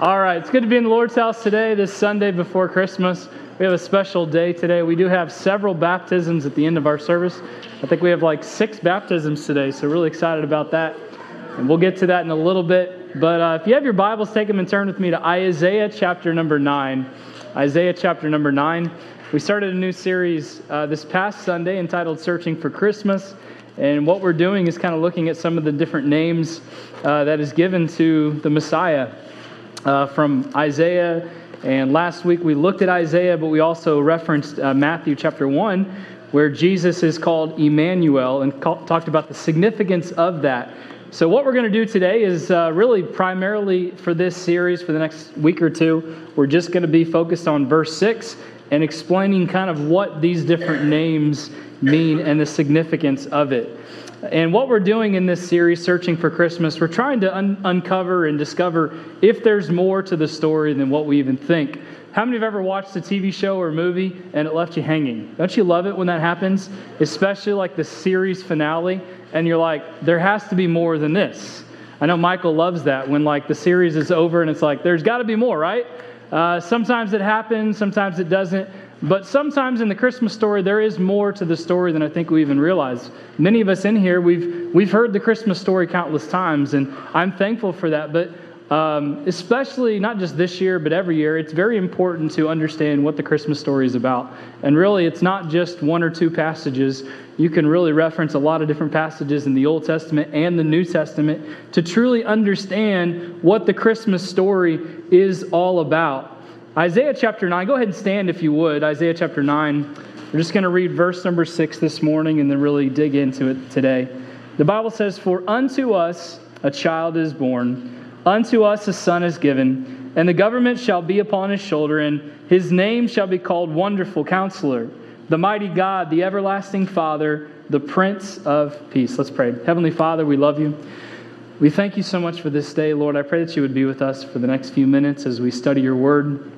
All right, it's good to be in the Lord's house today, this Sunday before Christmas. We have a special day today. We do have several baptisms at the end of our service. I think we have like six baptisms today, so really excited about that. And we'll get to that in a little bit. But uh, if you have your Bibles, take them and turn with me to Isaiah chapter number 9. Isaiah chapter number 9. We started a new series uh, this past Sunday entitled Searching for Christmas. And what we're doing is kind of looking at some of the different names uh, that is given to the Messiah uh, from Isaiah. And last week we looked at Isaiah, but we also referenced uh, Matthew chapter 1, where Jesus is called Emmanuel and talked about the significance of that. So, what we're going to do today is uh, really primarily for this series for the next week or two, we're just going to be focused on verse 6 and explaining kind of what these different names mean and the significance of it. And what we're doing in this series, Searching for Christmas, we're trying to un- uncover and discover if there's more to the story than what we even think. How many have ever watched a TV show or movie and it left you hanging? Don't you love it when that happens? Especially like the series finale, and you're like, there has to be more than this. I know Michael loves that when like the series is over and it's like, there's got to be more, right? Uh, sometimes it happens, sometimes it doesn't. But sometimes in the Christmas story, there is more to the story than I think we even realize. Many of us in here, we've, we've heard the Christmas story countless times, and I'm thankful for that. But um, especially not just this year, but every year, it's very important to understand what the Christmas story is about. And really, it's not just one or two passages. You can really reference a lot of different passages in the Old Testament and the New Testament to truly understand what the Christmas story is all about. Isaiah chapter 9, go ahead and stand if you would. Isaiah chapter 9. We're just going to read verse number 6 this morning and then really dig into it today. The Bible says, For unto us a child is born, unto us a son is given, and the government shall be upon his shoulder, and his name shall be called Wonderful Counselor, the mighty God, the everlasting Father, the Prince of Peace. Let's pray. Heavenly Father, we love you. We thank you so much for this day, Lord. I pray that you would be with us for the next few minutes as we study your word.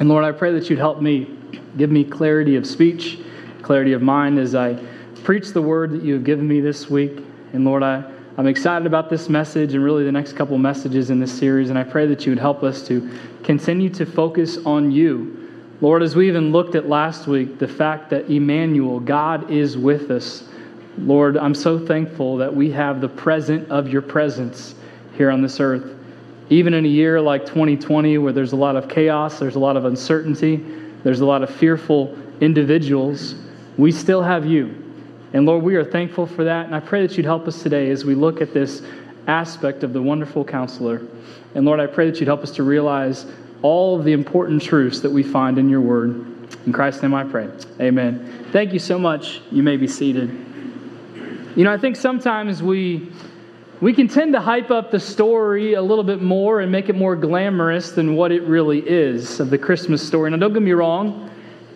And Lord, I pray that you'd help me, give me clarity of speech, clarity of mind as I preach the word that you have given me this week. And Lord, I, I'm excited about this message and really the next couple messages in this series. And I pray that you would help us to continue to focus on you. Lord, as we even looked at last week, the fact that Emmanuel, God is with us. Lord, I'm so thankful that we have the present of your presence here on this earth. Even in a year like 2020, where there's a lot of chaos, there's a lot of uncertainty, there's a lot of fearful individuals, we still have you. And Lord, we are thankful for that. And I pray that you'd help us today as we look at this aspect of the wonderful counselor. And Lord, I pray that you'd help us to realize all of the important truths that we find in your word. In Christ's name I pray. Amen. Thank you so much. You may be seated. You know, I think sometimes we we can tend to hype up the story a little bit more and make it more glamorous than what it really is of the Christmas story. Now, don't get me wrong,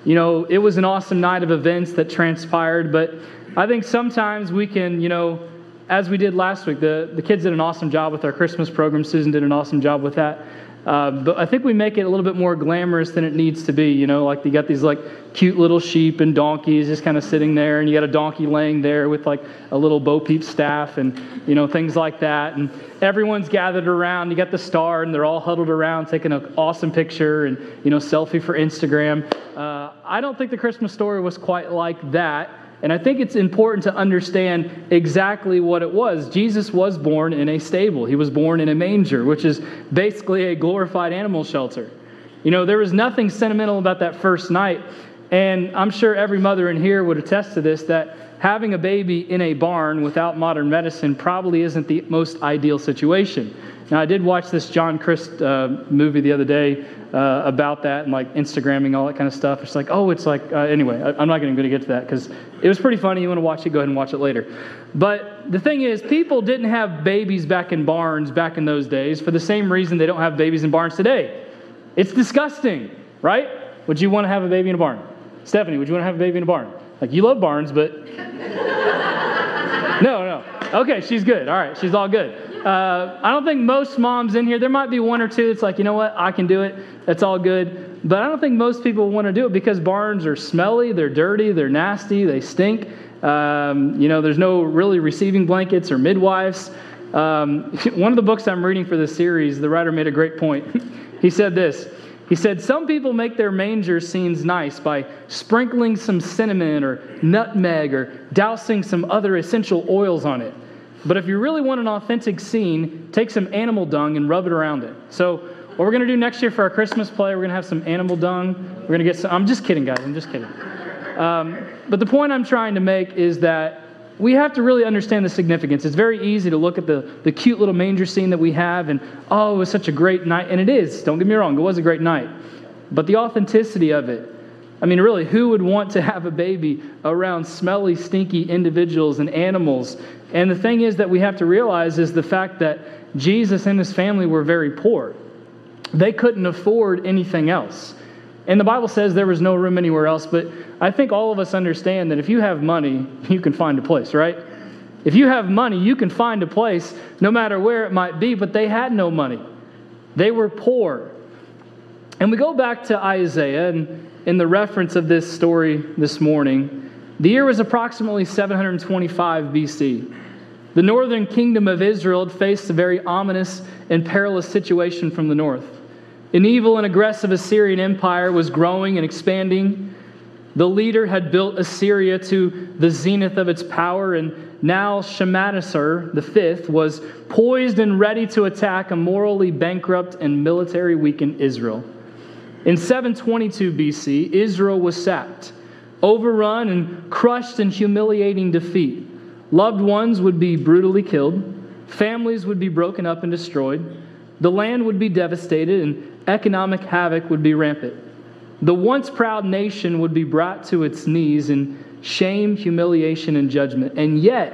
you know, it was an awesome night of events that transpired, but I think sometimes we can, you know, as we did last week, the, the kids did an awesome job with our Christmas program. Susan did an awesome job with that. Uh, but I think we make it a little bit more glamorous than it needs to be. You know, like you got these like cute little sheep and donkeys just kind of sitting there, and you got a donkey laying there with like a little Bo Peep staff and you know things like that. And everyone's gathered around. You got the star, and they're all huddled around taking an awesome picture and you know selfie for Instagram. Uh, I don't think the Christmas story was quite like that. And I think it's important to understand exactly what it was. Jesus was born in a stable, he was born in a manger, which is basically a glorified animal shelter. You know, there was nothing sentimental about that first night. And I'm sure every mother in here would attest to this that having a baby in a barn without modern medicine probably isn't the most ideal situation. Now, I did watch this John Crist uh, movie the other day uh, about that and like Instagramming, all that kind of stuff. It's like, oh, it's like, uh, anyway, I, am not going to get to that because it was pretty funny. You want to watch it, go ahead and watch it later. But the thing is, people didn't have babies back in barns back in those days for the same reason they don't have babies in barns today. It's disgusting, right? Would you want to have a baby in a barn? Stephanie, would you want to have a baby in a barn? Like, you love barns, but. no, no. Okay, she's good. All right, she's all good. Uh, I don't think most moms in here, there might be one or two It's like, you know what, I can do it. That's all good. But I don't think most people want to do it because barns are smelly, they're dirty, they're nasty, they stink. Um, you know, there's no really receiving blankets or midwives. Um, one of the books I'm reading for this series, the writer made a great point. He said this He said, Some people make their manger scenes nice by sprinkling some cinnamon or nutmeg or dousing some other essential oils on it. But if you really want an authentic scene, take some animal dung and rub it around it. So, what we're going to do next year for our Christmas play, we're going to have some animal dung. We're going to get some. I'm just kidding, guys. I'm just kidding. Um, but the point I'm trying to make is that we have to really understand the significance. It's very easy to look at the, the cute little manger scene that we have and, oh, it was such a great night. And it is, don't get me wrong, it was a great night. But the authenticity of it, I mean, really, who would want to have a baby around smelly, stinky individuals and animals? And the thing is that we have to realize is the fact that Jesus and his family were very poor. They couldn't afford anything else. And the Bible says there was no room anywhere else, but I think all of us understand that if you have money, you can find a place, right? If you have money, you can find a place no matter where it might be, but they had no money. They were poor. And we go back to Isaiah, and in the reference of this story this morning, the year was approximately 725 BC. The northern kingdom of Israel faced a very ominous and perilous situation from the north. An evil and aggressive Assyrian empire was growing and expanding. The leader had built Assyria to the zenith of its power, and now Shalmaneser V was poised and ready to attack a morally bankrupt and military weakened Israel. In 722 BC, Israel was sacked, overrun, and crushed in humiliating defeat. Loved ones would be brutally killed, families would be broken up and destroyed, the land would be devastated, and economic havoc would be rampant. The once proud nation would be brought to its knees in shame, humiliation, and judgment. And yet,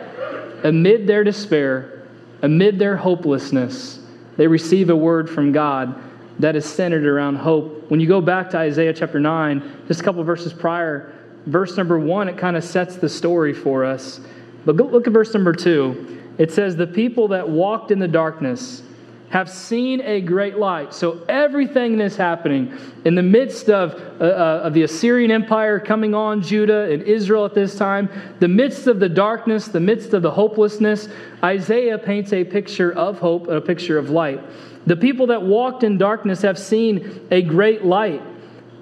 amid their despair, amid their hopelessness, they receive a word from God that is centered around hope. When you go back to Isaiah chapter 9, just a couple verses prior, verse number 1, it kind of sets the story for us. But look at verse number 2. It says, The people that walked in the darkness, have seen a great light. So everything that's happening in the midst of, uh, uh, of the Assyrian Empire coming on Judah and Israel at this time, the midst of the darkness, the midst of the hopelessness, Isaiah paints a picture of hope, a picture of light. The people that walked in darkness have seen a great light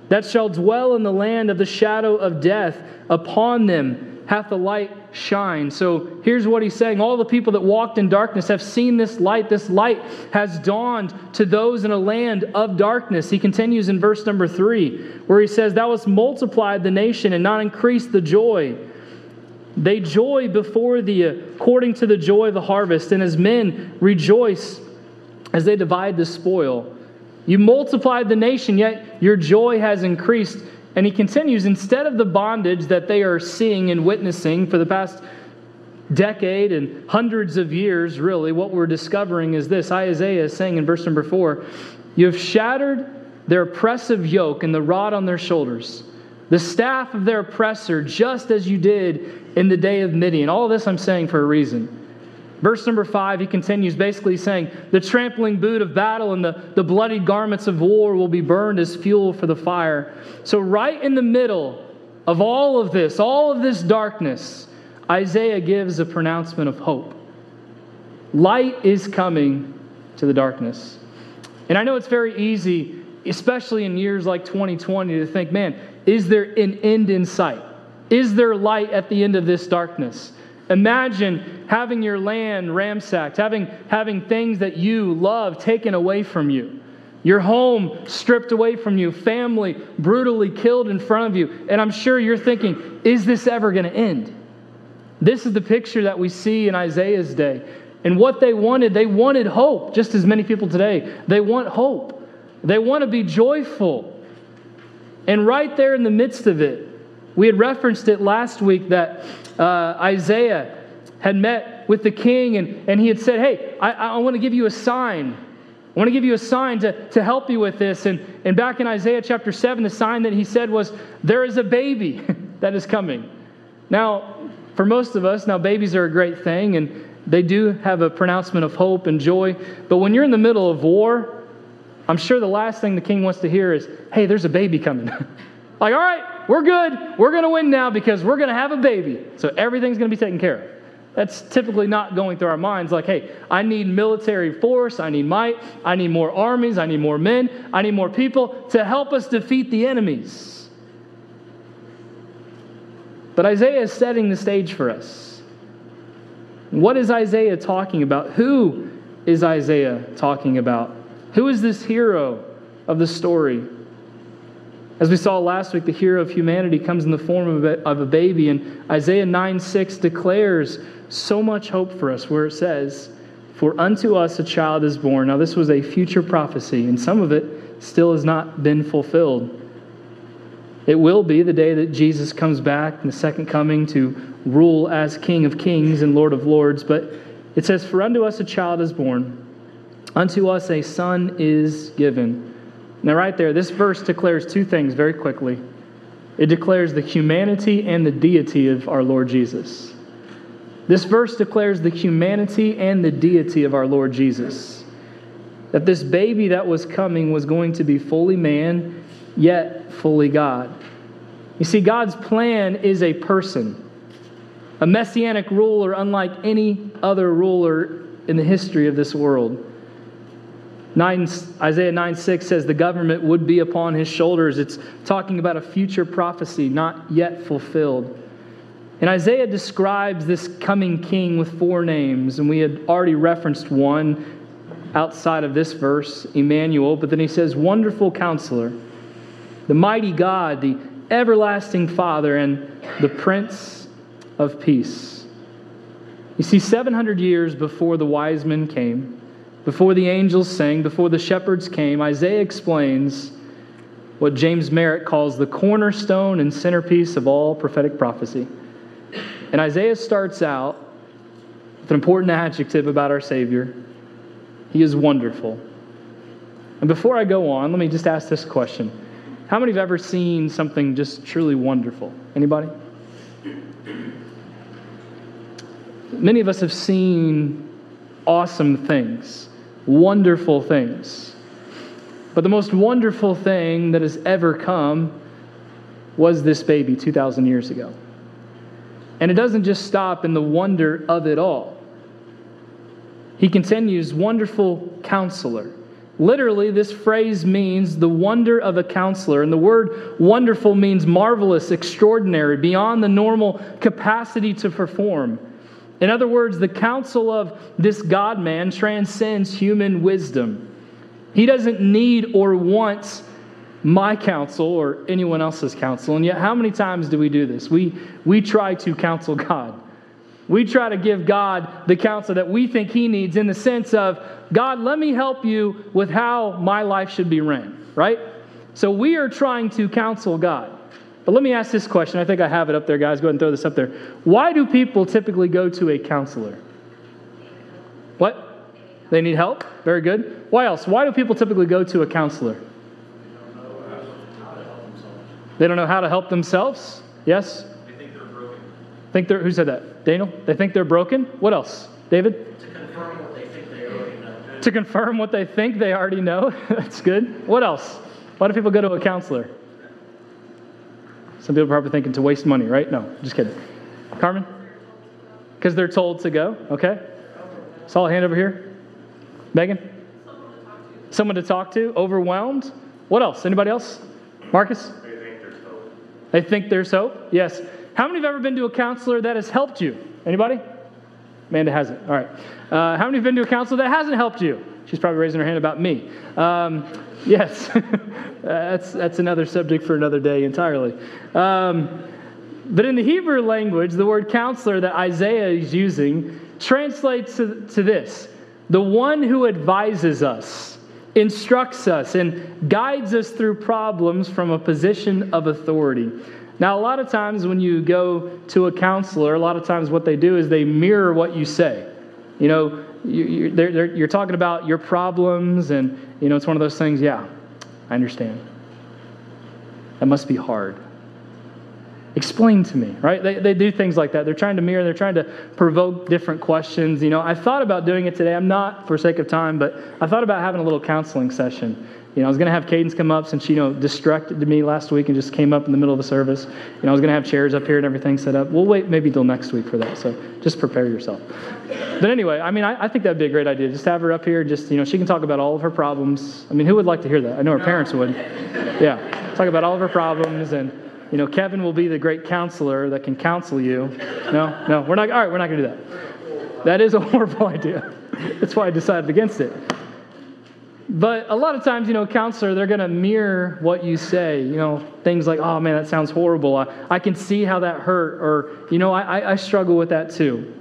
that shall dwell in the land of the shadow of death. Upon them hath the light shine. So here's what he's saying All the people that walked in darkness have seen this light. This light has dawned to those in a land of darkness. He continues in verse number three, where he says, Thou hast multiplied the nation and not increased the joy. They joy before thee according to the joy of the harvest, and as men rejoice as they divide the spoil. You multiplied the nation, yet your joy has increased. And he continues instead of the bondage that they are seeing and witnessing for the past decade and hundreds of years, really, what we're discovering is this Isaiah is saying in verse number four, You have shattered their oppressive yoke and the rod on their shoulders, the staff of their oppressor, just as you did in the day of Midian. All this I'm saying for a reason. Verse number five, he continues basically saying, The trampling boot of battle and the, the bloody garments of war will be burned as fuel for the fire. So, right in the middle of all of this, all of this darkness, Isaiah gives a pronouncement of hope. Light is coming to the darkness. And I know it's very easy, especially in years like 2020, to think, man, is there an end in sight? Is there light at the end of this darkness? Imagine having your land ransacked, having, having things that you love taken away from you, your home stripped away from you, family brutally killed in front of you. And I'm sure you're thinking, is this ever going to end? This is the picture that we see in Isaiah's day. And what they wanted, they wanted hope, just as many people today. They want hope, they want to be joyful. And right there in the midst of it, we had referenced it last week that uh, Isaiah had met with the king and, and he had said, Hey, I, I want to give you a sign. I want to give you a sign to, to help you with this. And, and back in Isaiah chapter 7, the sign that he said was, There is a baby that is coming. Now, for most of us, now babies are a great thing and they do have a pronouncement of hope and joy. But when you're in the middle of war, I'm sure the last thing the king wants to hear is, Hey, there's a baby coming. like, all right, we're good. We're going to win now because we're going to have a baby. So everything's going to be taken care of. That's typically not going through our minds like, hey, I need military force, I need might, I need more armies, I need more men, I need more people to help us defeat the enemies. But Isaiah is setting the stage for us. What is Isaiah talking about? Who is Isaiah talking about? Who is this hero of the story? As we saw last week, the hero of humanity comes in the form of a, baby, and Isaiah 9 6 declares so much hope for us, where it says, For unto us a child is born. Now, this was a future prophecy, and some of it still has not been fulfilled. It will be the day that Jesus comes back in the second coming to rule as King of kings and Lord of lords. But it says, For unto us a child is born, unto us a son is given. Now, right there, this verse declares two things very quickly it declares the humanity and the deity of our Lord Jesus. This verse declares the humanity and the deity of our Lord Jesus. That this baby that was coming was going to be fully man, yet fully God. You see, God's plan is a person, a messianic ruler unlike any other ruler in the history of this world. 9, Isaiah 9 6 says the government would be upon his shoulders. It's talking about a future prophecy not yet fulfilled. And Isaiah describes this coming king with four names, and we had already referenced one outside of this verse, Emmanuel, but then he says, Wonderful counselor, the mighty God, the everlasting Father, and the Prince of Peace. You see, 700 years before the wise men came, before the angels sang, before the shepherds came, Isaiah explains what James Merritt calls the cornerstone and centerpiece of all prophetic prophecy. And Isaiah starts out with an important adjective about our Savior He is wonderful. And before I go on, let me just ask this question How many have ever seen something just truly wonderful? Anybody? Many of us have seen awesome things, wonderful things. But the most wonderful thing that has ever come was this baby 2,000 years ago. And it doesn't just stop in the wonder of it all. He continues, wonderful counselor. Literally, this phrase means the wonder of a counselor. And the word wonderful means marvelous, extraordinary, beyond the normal capacity to perform. In other words, the counsel of this God man transcends human wisdom. He doesn't need or want my counsel or anyone else's counsel. And yet, how many times do we do this? We, we try to counsel God. We try to give God the counsel that we think He needs in the sense of, God, let me help you with how my life should be ran, right? So we are trying to counsel God. But let me ask this question. I think I have it up there, guys. Go ahead and throw this up there. Why do people typically go to a counselor? What? They need help? Very good. Why else? Why do people typically go to a counselor? They don't know how to help themselves. They don't know how to help themselves? Yes? They think they're broken. Think they're, who said that? Daniel? They think they're broken? What else? David? To confirm what they think they already know. To confirm what they think they already know? That's good. What else? Why do people go to a counselor? Some people are probably thinking to waste money, right? No, just kidding. Carmen? Because they're told to go. Okay. Saw a hand over here. Megan? Someone to talk to. Overwhelmed. What else? Anybody else? Marcus? They think there's hope? They think there's hope? Yes. How many have ever been to a counselor that has helped you? Anybody? Amanda hasn't. All right. Uh, how many have been to a counselor that hasn't helped you? She's probably raising her hand about me. Um, yes. that's, that's another subject for another day entirely. Um, but in the Hebrew language, the word counselor that Isaiah is using translates to, to this the one who advises us instructs us and guides us through problems from a position of authority. Now, a lot of times when you go to a counselor, a lot of times what they do is they mirror what you say. You know, you, are you're talking about your problems, and, you know, it's one of those things, yeah, I understand. That must be hard. Explain to me, right? They, they do things like that. They're trying to mirror, they're trying to provoke different questions. You know, I thought about doing it today. I'm not for sake of time, but I thought about having a little counseling session. You know, I was going to have Cadence come up since she, you know, distracted me last week and just came up in the middle of the service. You know, I was going to have chairs up here and everything set up. We'll wait maybe till next week for that. So just prepare yourself. But anyway, I mean, I, I think that'd be a great idea. Just have her up here. Just, you know, she can talk about all of her problems. I mean, who would like to hear that? I know her parents would. Yeah. Talk about all of her problems and, you know, Kevin will be the great counselor that can counsel you. No, no, we're not, all right, we're not going to do that. That is a horrible idea. That's why I decided against it. But a lot of times, you know, counselor, they're going to mirror what you say. You know, things like, oh man, that sounds horrible. I, I can see how that hurt. Or, you know, I, I struggle with that too.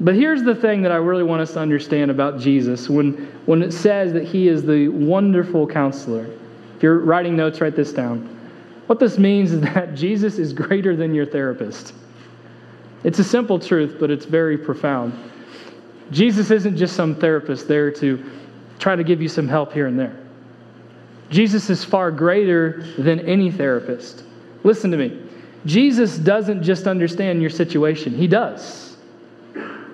But here's the thing that I really want us to understand about Jesus when, when it says that he is the wonderful counselor. If you're writing notes, write this down. What this means is that Jesus is greater than your therapist. It's a simple truth, but it's very profound. Jesus isn't just some therapist there to try to give you some help here and there. Jesus is far greater than any therapist. Listen to me. Jesus doesn't just understand your situation, He does.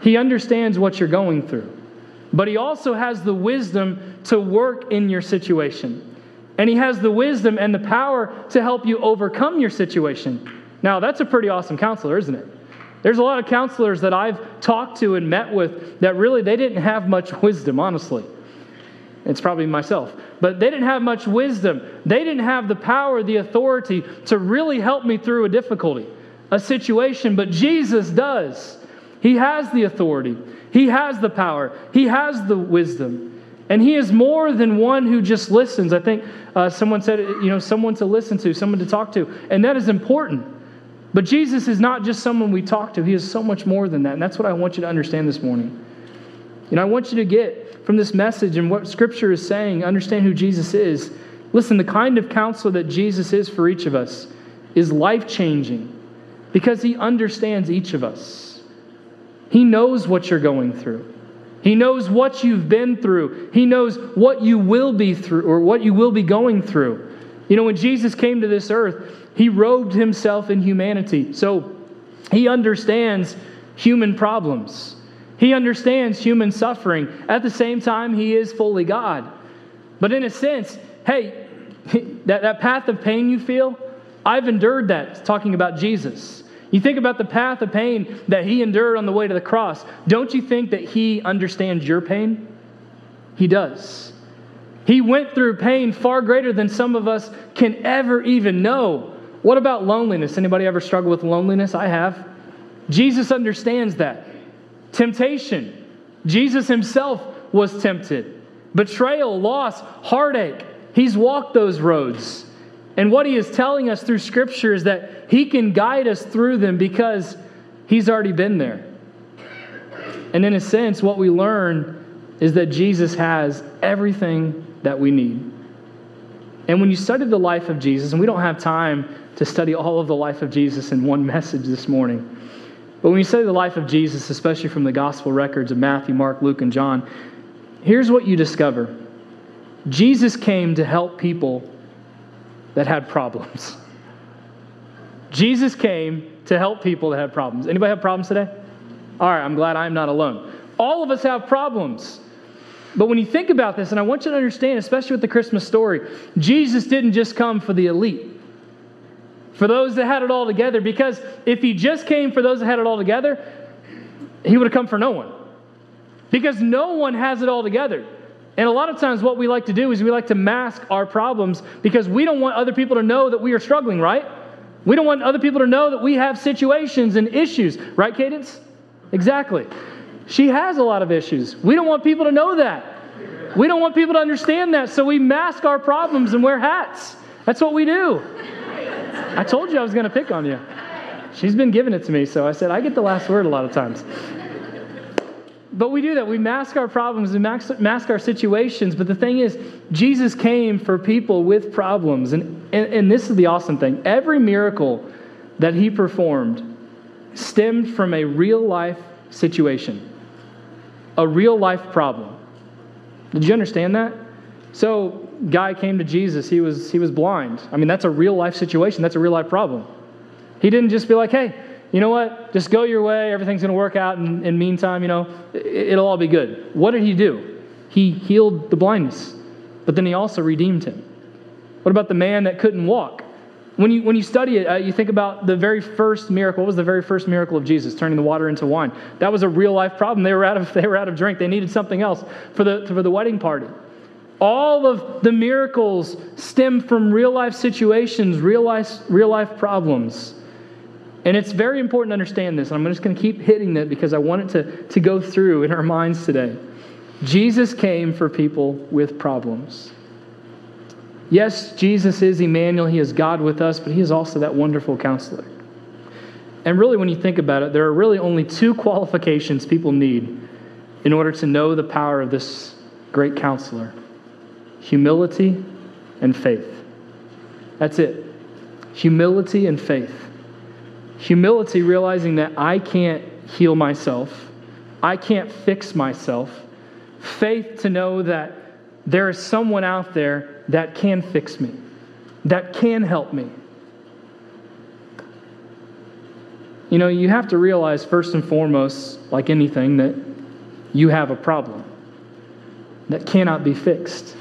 He understands what you're going through. But He also has the wisdom to work in your situation. And He has the wisdom and the power to help you overcome your situation. Now, that's a pretty awesome counselor, isn't it? There's a lot of counselors that I've talked to and met with that really they didn't have much wisdom, honestly. It's probably myself. But they didn't have much wisdom. They didn't have the power, the authority to really help me through a difficulty, a situation. But Jesus does. He has the authority, He has the power, He has the wisdom. And He is more than one who just listens. I think uh, someone said, you know, someone to listen to, someone to talk to. And that is important. But Jesus is not just someone we talk to, He is so much more than that. And that's what I want you to understand this morning. You know, I want you to get from this message and what Scripture is saying, understand who Jesus is. Listen, the kind of counselor that Jesus is for each of us is life changing because he understands each of us. He knows what you're going through. He knows what you've been through. He knows what you will be through or what you will be going through. You know, when Jesus came to this earth, he robed himself in humanity. So he understands human problems. He understands human suffering. At the same time, he is fully God. But in a sense, hey, that, that path of pain you feel, I've endured that, talking about Jesus. You think about the path of pain that he endured on the way to the cross. Don't you think that he understands your pain? He does. He went through pain far greater than some of us can ever even know. What about loneliness? Anybody ever struggle with loneliness? I have. Jesus understands that. Temptation. Jesus himself was tempted. Betrayal, loss, heartache. He's walked those roads. And what he is telling us through Scripture is that he can guide us through them because he's already been there. And in a sense, what we learn is that Jesus has everything that we need. And when you study the life of Jesus, and we don't have time to study all of the life of Jesus in one message this morning, but when you study the life of Jesus, especially from the gospel records of Matthew, Mark, Luke, and John, here's what you discover Jesus came to help people that had problems. Jesus came to help people that had problems. Anybody have problems today? All right, I'm glad I'm not alone. All of us have problems. But when you think about this, and I want you to understand, especially with the Christmas story, Jesus didn't just come for the elite for those that had it all together. Because if he just came for those that had it all together, he would have come for no one. Because no one has it all together. And a lot of times, what we like to do is we like to mask our problems because we don't want other people to know that we are struggling, right? We don't want other people to know that we have situations and issues, right, Cadence? Exactly. She has a lot of issues. We don't want people to know that. We don't want people to understand that, so we mask our problems and wear hats. That's what we do. I told you I was going to pick on you. She's been giving it to me, so I said, I get the last word a lot of times. But we do that. We mask our problems, we mask, mask our situations. But the thing is, Jesus came for people with problems. And, and, and this is the awesome thing every miracle that he performed stemmed from a real life situation, a real life problem. Did you understand that? So guy came to Jesus, he was, he was blind. I mean, that's a real life situation, that's a real life problem. He didn't just be like, hey, you know what? Just go your way. Everything's going to work out. And in meantime, you know, it'll all be good. What did he do? He healed the blindness, but then he also redeemed him. What about the man that couldn't walk? When you, when you study it, uh, you think about the very first miracle. What was the very first miracle of Jesus, turning the water into wine? That was a real life problem. They were out of, they were out of drink. They needed something else for the, for the wedding party. All of the miracles stem from real life situations, real life, real life problems. And it's very important to understand this. And I'm just going to keep hitting it because I want it to, to go through in our minds today. Jesus came for people with problems. Yes, Jesus is Emmanuel. He is God with us, but He is also that wonderful counselor. And really, when you think about it, there are really only two qualifications people need in order to know the power of this great counselor humility and faith. That's it. Humility and faith. Humility, realizing that I can't heal myself, I can't fix myself. Faith, to know that there is someone out there that can fix me, that can help me. You know, you have to realize, first and foremost, like anything, that you have a problem that cannot be fixed.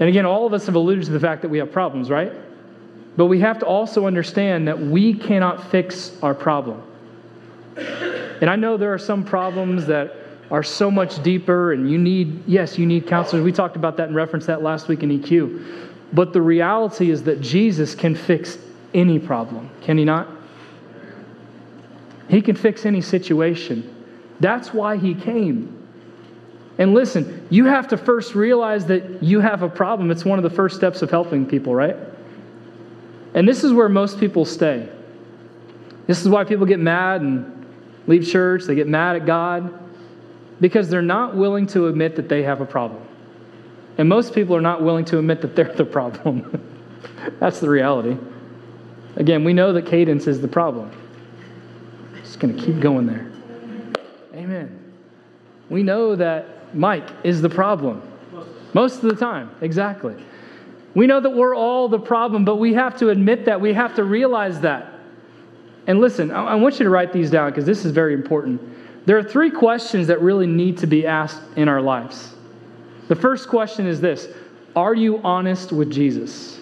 And again, all of us have alluded to the fact that we have problems, right? But we have to also understand that we cannot fix our problem. And I know there are some problems that are so much deeper, and you need, yes, you need counselors. We talked about that and referenced that last week in EQ. But the reality is that Jesus can fix any problem, can he not? He can fix any situation. That's why he came. And listen, you have to first realize that you have a problem. It's one of the first steps of helping people, right? And this is where most people stay. This is why people get mad and leave church. They get mad at God because they're not willing to admit that they have a problem. And most people are not willing to admit that they're the problem. That's the reality. Again, we know that Cadence is the problem. Just going to keep going there. Amen. We know that Mike is the problem. Most of the time, exactly. We know that we're all the problem, but we have to admit that. We have to realize that. And listen, I want you to write these down because this is very important. There are three questions that really need to be asked in our lives. The first question is this Are you honest with Jesus?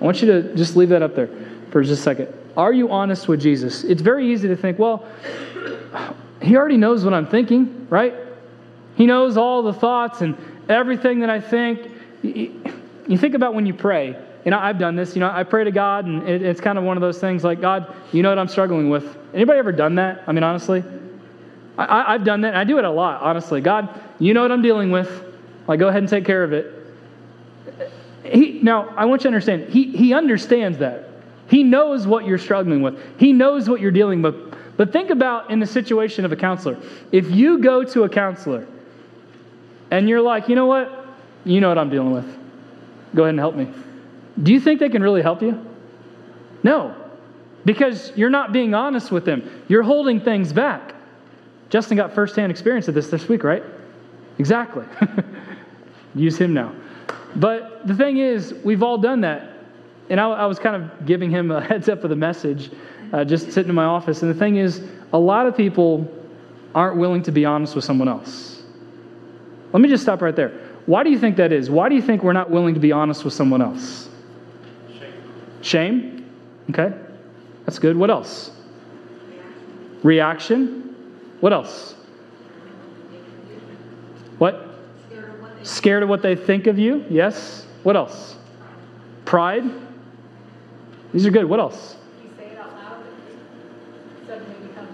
I want you to just leave that up there for just a second. Are you honest with Jesus? It's very easy to think, well, he already knows what I'm thinking, right? He knows all the thoughts and everything that I think. You think about when you pray, and I've done this, you know, I pray to God, and it's kind of one of those things like, God, you know what I'm struggling with. Anybody ever done that? I mean, honestly, I, have done that. I do it a lot, honestly. God, you know what I'm dealing with. Like, go ahead and take care of it. He, now, I want you to understand, he, he understands that. He knows what you're struggling with, He knows what you're dealing with. But think about in the situation of a counselor. If you go to a counselor and you're like, you know what? You know what I'm dealing with. Go ahead and help me. Do you think they can really help you? No, because you're not being honest with them. You're holding things back. Justin got firsthand experience of this this week, right? Exactly. Use him now. But the thing is, we've all done that. And I, I was kind of giving him a heads up of the message, uh, just sitting in my office. And the thing is, a lot of people aren't willing to be honest with someone else. Let me just stop right there. Why do you think that is? Why do you think we're not willing to be honest with someone else? Shame. Shame? Okay. That's good. What else? Reaction. What else? What? Scared of what they think of you. Yes. What else? Pride. These are good. What else? You say it out loud, it suddenly becomes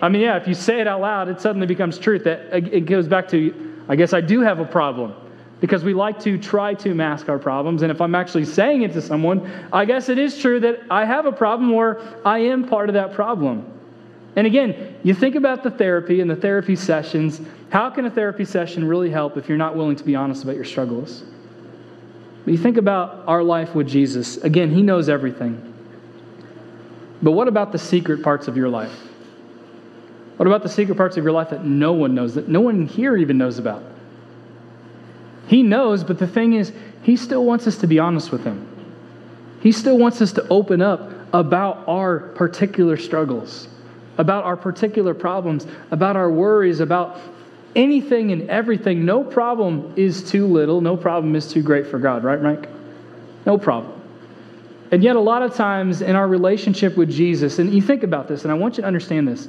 I mean, yeah, if you say it out loud, it suddenly becomes truth. That uh, it goes back to, I guess I do have a problem because we like to try to mask our problems. And if I'm actually saying it to someone, I guess it is true that I have a problem or I am part of that problem. And again, you think about the therapy and the therapy sessions. How can a therapy session really help if you're not willing to be honest about your struggles? But you think about our life with Jesus. Again, He knows everything. But what about the secret parts of your life? What about the secret parts of your life that no one knows, that no one here even knows about? He knows, but the thing is, he still wants us to be honest with him. He still wants us to open up about our particular struggles, about our particular problems, about our worries, about anything and everything. No problem is too little, no problem is too great for God, right, Mike? No problem. And yet, a lot of times in our relationship with Jesus, and you think about this, and I want you to understand this.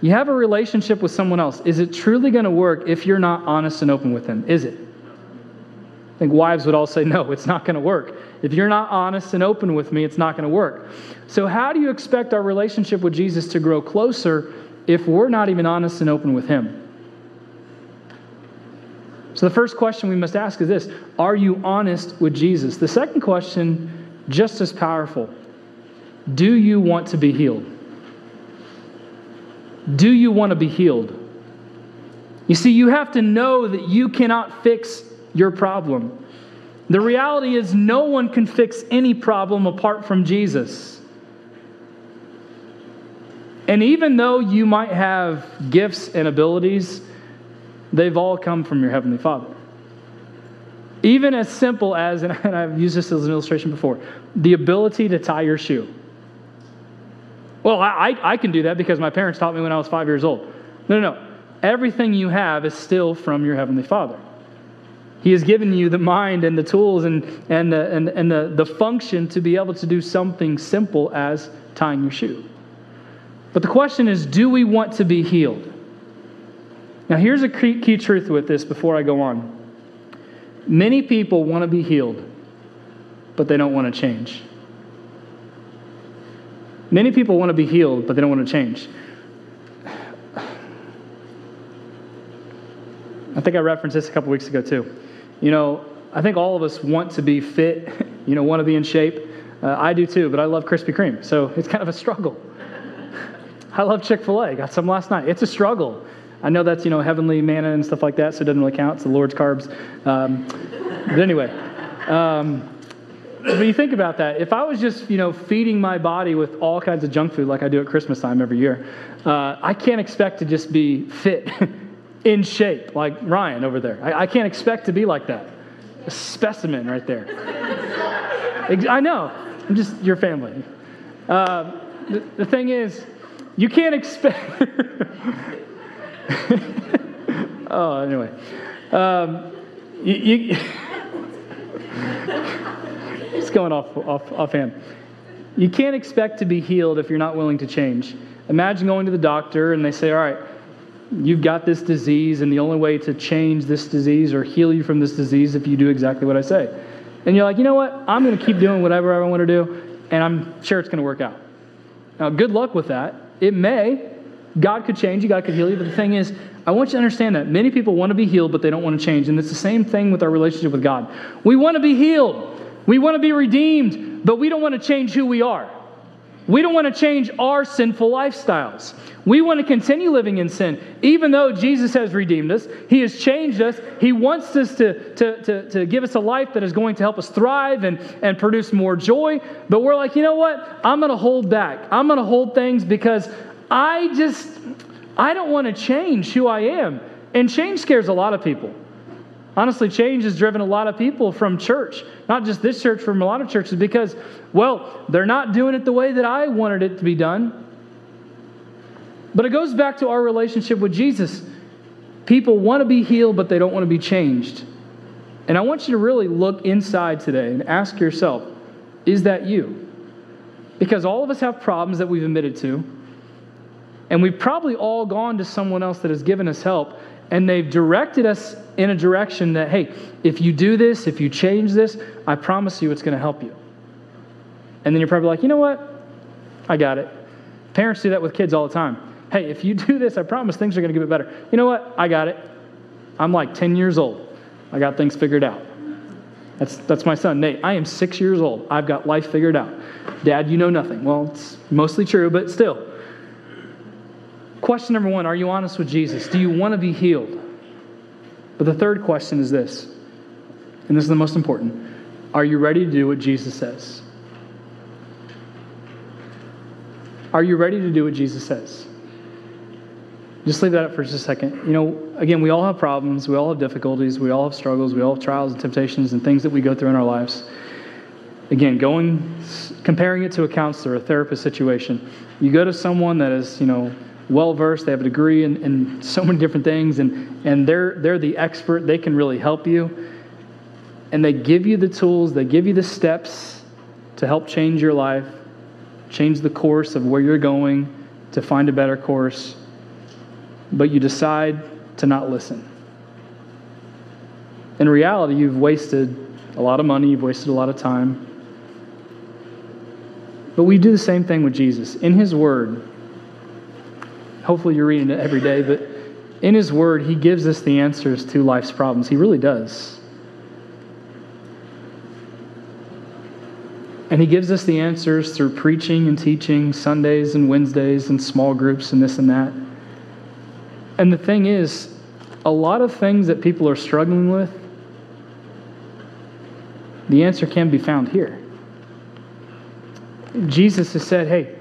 You have a relationship with someone else. Is it truly going to work if you're not honest and open with them? Is it? I think wives would all say, no, it's not going to work. If you're not honest and open with me, it's not going to work. So, how do you expect our relationship with Jesus to grow closer if we're not even honest and open with Him? So, the first question we must ask is this Are you honest with Jesus? The second question, just as powerful Do you want to be healed? Do you want to be healed? You see, you have to know that you cannot fix your problem. The reality is, no one can fix any problem apart from Jesus. And even though you might have gifts and abilities, they've all come from your Heavenly Father. Even as simple as, and I've used this as an illustration before, the ability to tie your shoe. Well, I, I can do that because my parents taught me when I was five years old. No, no, no. Everything you have is still from your Heavenly Father. He has given you the mind and the tools and, and, the, and, and the, the function to be able to do something simple as tying your shoe. But the question is do we want to be healed? Now, here's a key, key truth with this before I go on. Many people want to be healed, but they don't want to change. Many people want to be healed, but they don't want to change. I think I referenced this a couple weeks ago too. You know, I think all of us want to be fit, you know, want to be in shape. Uh, I do too, but I love Krispy Kreme, so it's kind of a struggle. I love Chick fil A, got some last night. It's a struggle. I know that's, you know, heavenly manna and stuff like that, so it doesn't really count. It's the Lord's carbs. Um, but anyway, um, when you think about that, if I was just, you know, feeding my body with all kinds of junk food like I do at Christmas time every year, uh, I can't expect to just be fit in shape, like Ryan over there. I, I can't expect to be like that. A specimen right there. I know. I'm just your family. Uh, the, the thing is, you can't expect. oh, anyway. Um, you, you it's going off, off, offhand. You can't expect to be healed if you're not willing to change. Imagine going to the doctor and they say, All right, you've got this disease, and the only way to change this disease or heal you from this disease if you do exactly what I say. And you're like, you know what? I'm going to keep doing whatever I want to do, and I'm sure it's going to work out. Now, good luck with that. It may. God could change you, God could heal you, but the thing is, I want you to understand that many people want to be healed, but they don't want to change. And it's the same thing with our relationship with God. We want to be healed, we want to be redeemed, but we don't want to change who we are. We don't want to change our sinful lifestyles. We want to continue living in sin. Even though Jesus has redeemed us, He has changed us, He wants us to, to, to, to give us a life that is going to help us thrive and, and produce more joy. But we're like, you know what? I'm going to hold back. I'm going to hold things because I just, I don't want to change who I am. And change scares a lot of people. Honestly, change has driven a lot of people from church, not just this church, from a lot of churches, because, well, they're not doing it the way that I wanted it to be done. But it goes back to our relationship with Jesus. People want to be healed, but they don't want to be changed. And I want you to really look inside today and ask yourself is that you? Because all of us have problems that we've admitted to. And we've probably all gone to someone else that has given us help, and they've directed us in a direction that, hey, if you do this, if you change this, I promise you it's going to help you. And then you're probably like, you know what? I got it. Parents do that with kids all the time hey, if you do this, I promise things are going to get better. You know what? I got it. I'm like 10 years old. I got things figured out. That's, that's my son, Nate. I am six years old. I've got life figured out. Dad, you know nothing. Well, it's mostly true, but still. Question number one Are you honest with Jesus? Do you want to be healed? But the third question is this, and this is the most important Are you ready to do what Jesus says? Are you ready to do what Jesus says? Just leave that up for just a second. You know, again, we all have problems, we all have difficulties, we all have struggles, we all have trials and temptations and things that we go through in our lives. Again, going, comparing it to a counselor, a therapist situation. You go to someone that is, you know, well versed, they have a degree in, in so many different things, and, and they're, they're the expert, they can really help you. And they give you the tools, they give you the steps to help change your life, change the course of where you're going, to find a better course. But you decide to not listen. In reality, you've wasted a lot of money, you've wasted a lot of time. But we do the same thing with Jesus. In His Word, hopefully you're reading it every day, but in His Word, He gives us the answers to life's problems. He really does. And He gives us the answers through preaching and teaching Sundays and Wednesdays and small groups and this and that. And the thing is, a lot of things that people are struggling with, the answer can be found here. Jesus has said, hey,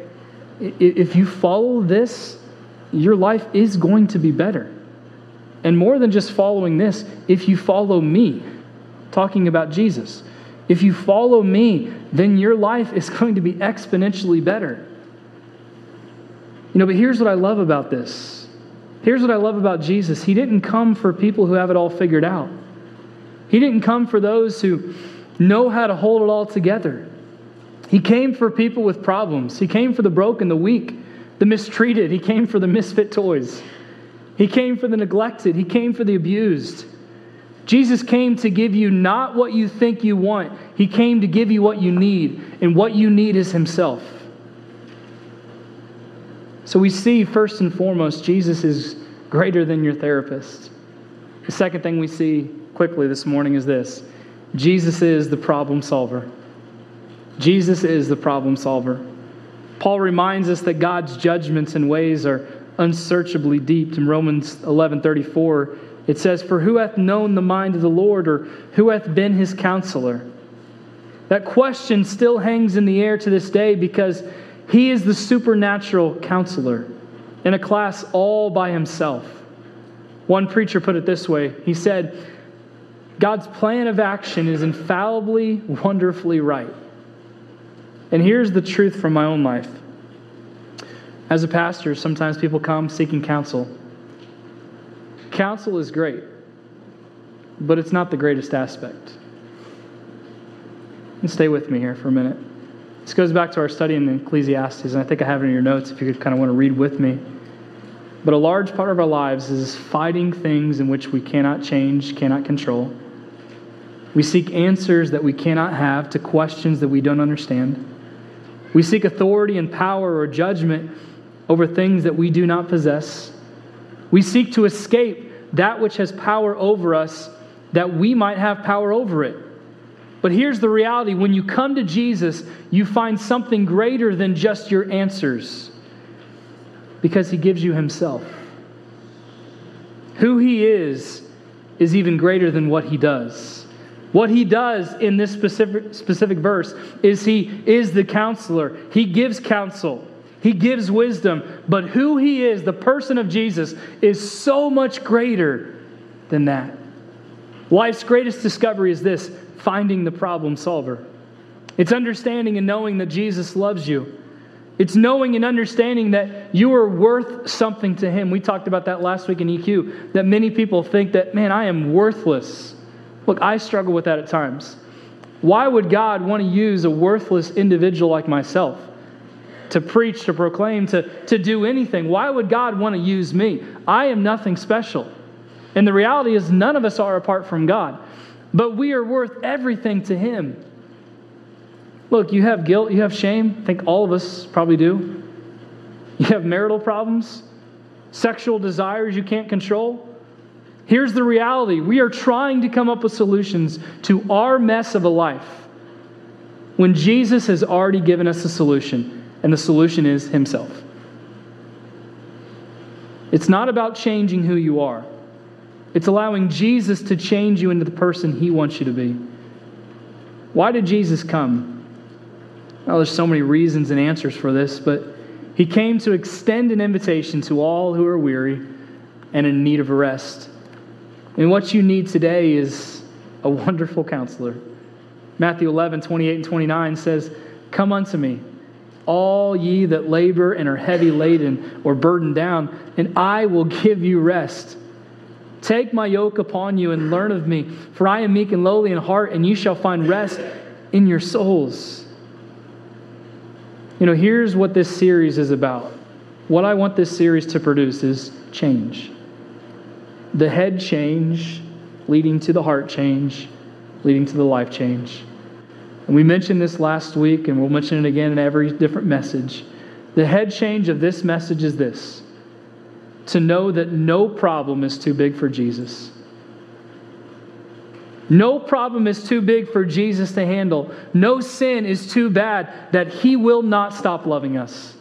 if you follow this, your life is going to be better. And more than just following this, if you follow me, talking about Jesus, if you follow me, then your life is going to be exponentially better. You know, but here's what I love about this. Here's what I love about Jesus. He didn't come for people who have it all figured out. He didn't come for those who know how to hold it all together. He came for people with problems. He came for the broken, the weak, the mistreated. He came for the misfit toys. He came for the neglected. He came for the abused. Jesus came to give you not what you think you want, He came to give you what you need, and what you need is Himself. So we see, first and foremost, Jesus is greater than your therapist. The second thing we see quickly this morning is this Jesus is the problem solver. Jesus is the problem solver. Paul reminds us that God's judgments and ways are unsearchably deep. In Romans 11:34, it says, "For who hath known the mind of the Lord, or who hath been his counselor?" That question still hangs in the air to this day because he is the supernatural counselor in a class all by himself. One preacher put it this way. He said, God's plan of action is infallibly, wonderfully right. And here's the truth from my own life. As a pastor, sometimes people come seeking counsel. Counsel is great, but it's not the greatest aspect. And stay with me here for a minute. This goes back to our study in Ecclesiastes, and I think I have it in your notes if you kind of want to read with me. But a large part of our lives is fighting things in which we cannot change, cannot control. We seek answers that we cannot have to questions that we don't understand. We seek authority and power or judgment over things that we do not possess. We seek to escape that which has power over us that we might have power over it. But here's the reality when you come to Jesus, you find something greater than just your answers because he gives you himself. Who he is is even greater than what he does. What he does in this specific, specific verse is he is the counselor. He gives counsel, he gives wisdom. But who he is, the person of Jesus, is so much greater than that. Life's greatest discovery is this finding the problem solver. It's understanding and knowing that Jesus loves you. It's knowing and understanding that you are worth something to Him. We talked about that last week in EQ, that many people think that, man, I am worthless. Look, I struggle with that at times. Why would God want to use a worthless individual like myself to preach, to proclaim, to, to do anything? Why would God want to use me? I am nothing special. And the reality is, none of us are apart from God, but we are worth everything to Him. Look, you have guilt, you have shame. I think all of us probably do. You have marital problems, sexual desires you can't control. Here's the reality we are trying to come up with solutions to our mess of a life when Jesus has already given us a solution, and the solution is Himself. It's not about changing who you are, it's allowing Jesus to change you into the person He wants you to be. Why did Jesus come? Well, there's so many reasons and answers for this, but He came to extend an invitation to all who are weary and in need of rest. And what you need today is a wonderful counselor. Matthew 11, 28 and 29 says, Come unto me, all ye that labor and are heavy laden or burdened down, and I will give you rest. Take my yoke upon you and learn of me, for I am meek and lowly in heart, and you shall find rest in your souls. You know, here's what this series is about. What I want this series to produce is change. The head change, leading to the heart change, leading to the life change. And we mentioned this last week, and we'll mention it again in every different message. The head change of this message is this to know that no problem is too big for Jesus. No problem is too big for Jesus to handle. No sin is too bad that He will not stop loving us.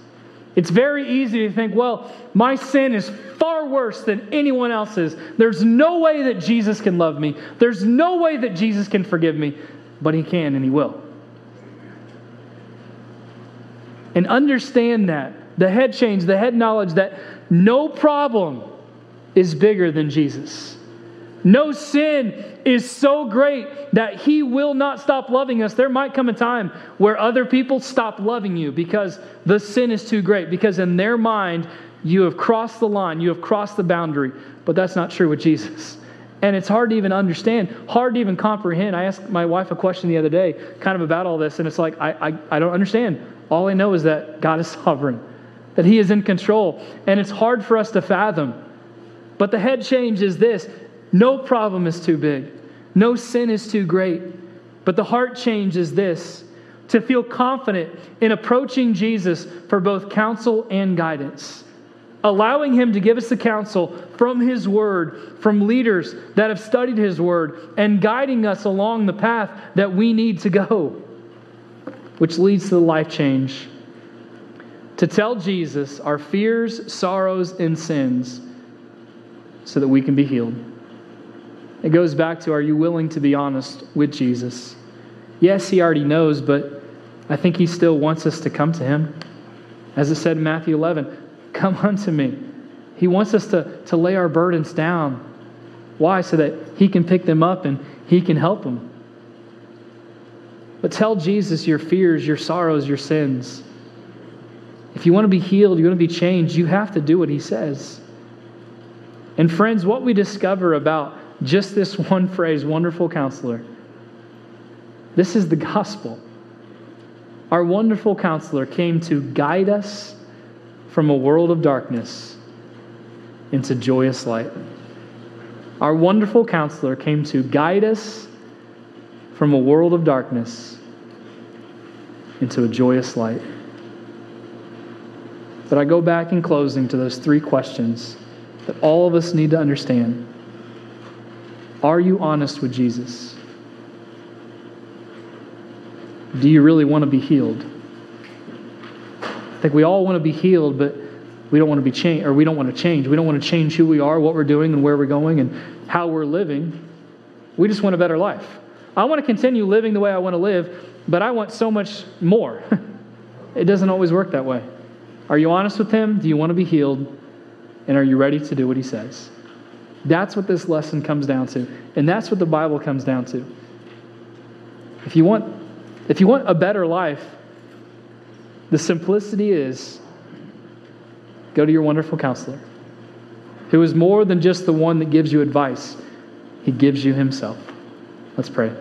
It's very easy to think, well, my sin is far worse than anyone else's. There's no way that Jesus can love me. There's no way that Jesus can forgive me, but He can and He will. And understand that the head change, the head knowledge that no problem is bigger than Jesus. No sin is so great that He will not stop loving us. There might come a time where other people stop loving you because the sin is too great, because in their mind, you have crossed the line, you have crossed the boundary. But that's not true with Jesus. And it's hard to even understand, hard to even comprehend. I asked my wife a question the other day, kind of about all this, and it's like, I, I, I don't understand. All I know is that God is sovereign, that He is in control, and it's hard for us to fathom. But the head change is this no problem is too big, no sin is too great. But the heart change is this to feel confident in approaching Jesus for both counsel and guidance. Allowing Him to give us the counsel from His Word, from leaders that have studied His Word, and guiding us along the path that we need to go, which leads to the life change. To tell Jesus our fears, sorrows, and sins so that we can be healed. It goes back to are you willing to be honest with Jesus? Yes, he already knows, but I think he still wants us to come to him. As it said in Matthew 11, come unto me. He wants us to, to lay our burdens down. Why? So that he can pick them up and he can help them. But tell Jesus your fears, your sorrows, your sins. If you want to be healed, you want to be changed, you have to do what he says. And friends, what we discover about just this one phrase, wonderful counselor, this is the gospel. Our wonderful counselor came to guide us from a world of darkness into joyous light. Our wonderful counselor came to guide us from a world of darkness into a joyous light. But I go back in closing to those three questions that all of us need to understand. Are you honest with Jesus? Do you really want to be healed? I think we all want to be healed, but we don't want to be changed, or we don't want to change. We don't want to change who we are, what we're doing, and where we're going, and how we're living. We just want a better life. I want to continue living the way I want to live, but I want so much more. it doesn't always work that way. Are you honest with Him? Do you want to be healed? And are you ready to do what He says? That's what this lesson comes down to. And that's what the Bible comes down to. If you want, if you want a better life, the simplicity is go to your wonderful counselor, who is more than just the one that gives you advice, he gives you himself. Let's pray.